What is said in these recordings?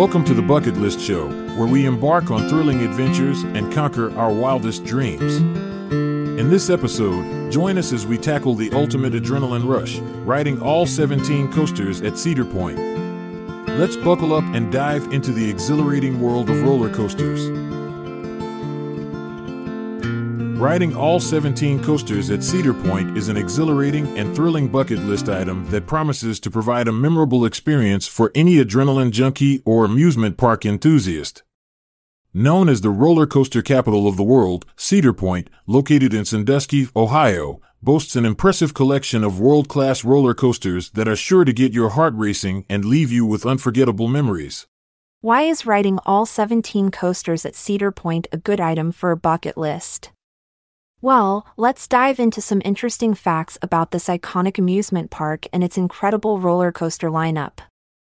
Welcome to the Bucket List Show, where we embark on thrilling adventures and conquer our wildest dreams. In this episode, join us as we tackle the ultimate adrenaline rush, riding all 17 coasters at Cedar Point. Let's buckle up and dive into the exhilarating world of roller coasters. Riding all 17 coasters at Cedar Point is an exhilarating and thrilling bucket list item that promises to provide a memorable experience for any adrenaline junkie or amusement park enthusiast. Known as the roller coaster capital of the world, Cedar Point, located in Sandusky, Ohio, boasts an impressive collection of world class roller coasters that are sure to get your heart racing and leave you with unforgettable memories. Why is riding all 17 coasters at Cedar Point a good item for a bucket list? Well, let's dive into some interesting facts about this iconic amusement park and its incredible roller coaster lineup.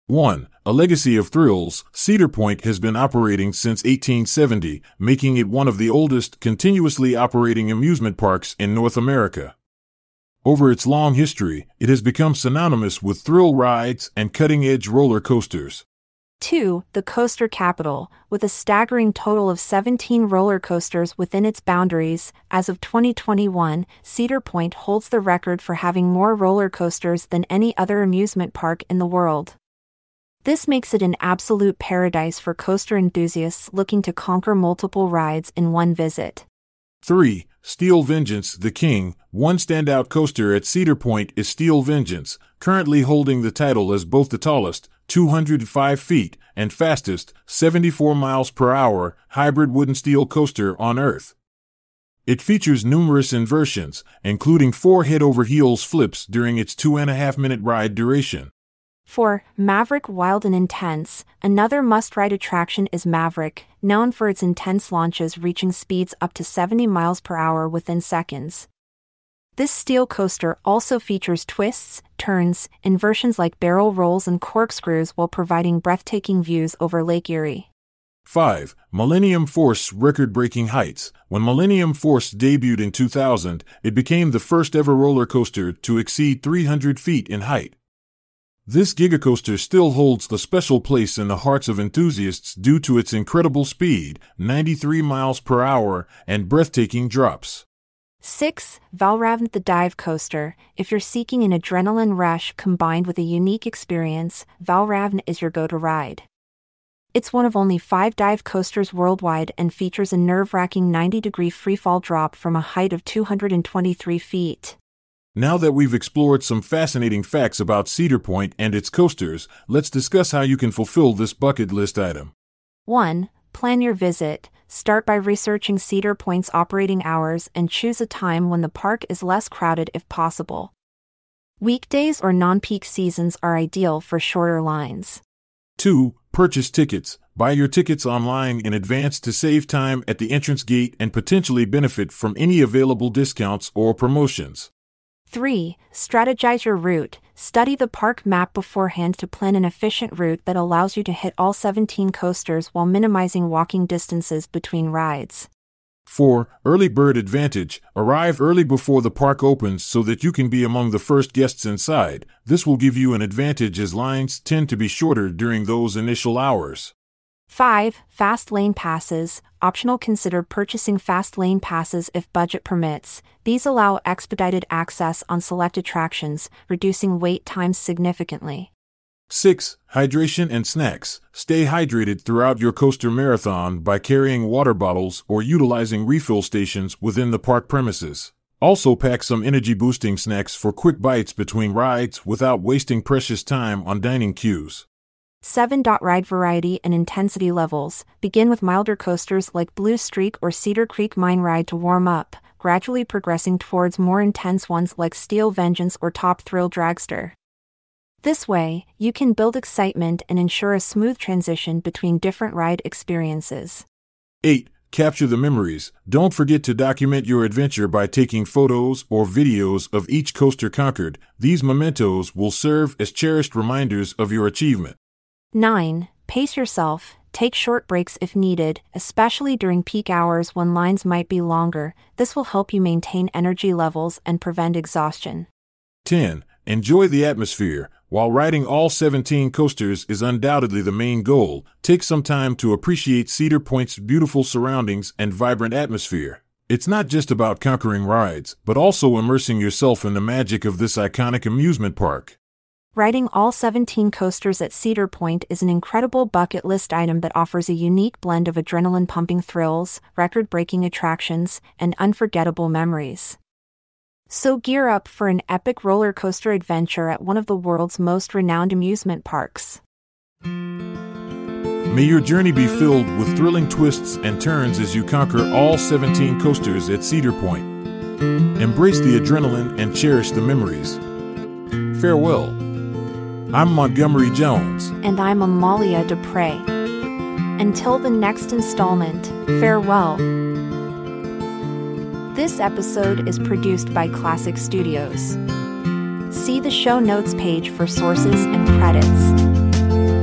1. A legacy of thrills, Cedar Point has been operating since 1870, making it one of the oldest continuously operating amusement parks in North America. Over its long history, it has become synonymous with thrill rides and cutting edge roller coasters. 2. The coaster capital, with a staggering total of 17 roller coasters within its boundaries. As of 2021, Cedar Point holds the record for having more roller coasters than any other amusement park in the world. This makes it an absolute paradise for coaster enthusiasts looking to conquer multiple rides in one visit. 3. Steel Vengeance The King. One standout coaster at Cedar Point is Steel Vengeance, currently holding the title as both the tallest, 205 feet, and fastest, 74 miles per hour, hybrid wooden steel coaster on Earth. It features numerous inversions, including four head over heels flips during its two and a half minute ride duration. 4. Maverick Wild and Intense. Another must ride attraction is Maverick, known for its intense launches reaching speeds up to 70 miles per hour within seconds. This steel coaster also features twists, turns, inversions like barrel rolls and corkscrews while providing breathtaking views over Lake Erie. 5. Millennium Force Record Breaking Heights. When Millennium Force debuted in 2000, it became the first ever roller coaster to exceed 300 feet in height. This gigacoaster still holds the special place in the hearts of enthusiasts due to its incredible speed, 93 miles per hour, and breathtaking drops. 6. Valravn the Dive Coaster. If you're seeking an adrenaline rush combined with a unique experience, Valravn is your go to ride. It's one of only five dive coasters worldwide and features a nerve wracking 90 degree freefall drop from a height of 223 feet. Now that we've explored some fascinating facts about Cedar Point and its coasters, let's discuss how you can fulfill this bucket list item. 1. Plan your visit. Start by researching Cedar Point's operating hours and choose a time when the park is less crowded if possible. Weekdays or non peak seasons are ideal for shorter lines. 2. Purchase tickets. Buy your tickets online in advance to save time at the entrance gate and potentially benefit from any available discounts or promotions. 3. Strategize your route. Study the park map beforehand to plan an efficient route that allows you to hit all 17 coasters while minimizing walking distances between rides. 4. Early bird advantage. Arrive early before the park opens so that you can be among the first guests inside. This will give you an advantage as lines tend to be shorter during those initial hours. 5. Fast lane passes. Optional consider purchasing fast lane passes if budget permits. These allow expedited access on select attractions, reducing wait times significantly. 6. Hydration and snacks. Stay hydrated throughout your coaster marathon by carrying water bottles or utilizing refill stations within the park premises. Also, pack some energy boosting snacks for quick bites between rides without wasting precious time on dining queues. 7. Ride variety and intensity levels. Begin with milder coasters like Blue Streak or Cedar Creek Mine Ride to warm up, gradually progressing towards more intense ones like Steel Vengeance or Top Thrill Dragster. This way, you can build excitement and ensure a smooth transition between different ride experiences. 8. Capture the memories. Don't forget to document your adventure by taking photos or videos of each coaster conquered. These mementos will serve as cherished reminders of your achievement. 9. Pace yourself. Take short breaks if needed, especially during peak hours when lines might be longer. This will help you maintain energy levels and prevent exhaustion. 10. Enjoy the atmosphere. While riding all 17 coasters is undoubtedly the main goal, take some time to appreciate Cedar Point's beautiful surroundings and vibrant atmosphere. It's not just about conquering rides, but also immersing yourself in the magic of this iconic amusement park. Riding all 17 coasters at Cedar Point is an incredible bucket list item that offers a unique blend of adrenaline pumping thrills, record breaking attractions, and unforgettable memories. So gear up for an epic roller coaster adventure at one of the world's most renowned amusement parks. May your journey be filled with thrilling twists and turns as you conquer all 17 coasters at Cedar Point. Embrace the adrenaline and cherish the memories. Farewell. I'm Montgomery Jones. And I'm Amalia Dupre. Until the next installment, farewell. This episode is produced by Klassic Studios. See the show notes page for sources and credits.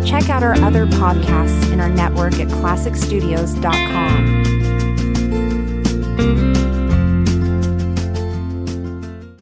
Check out our other podcasts in our network at klassicstudios.com.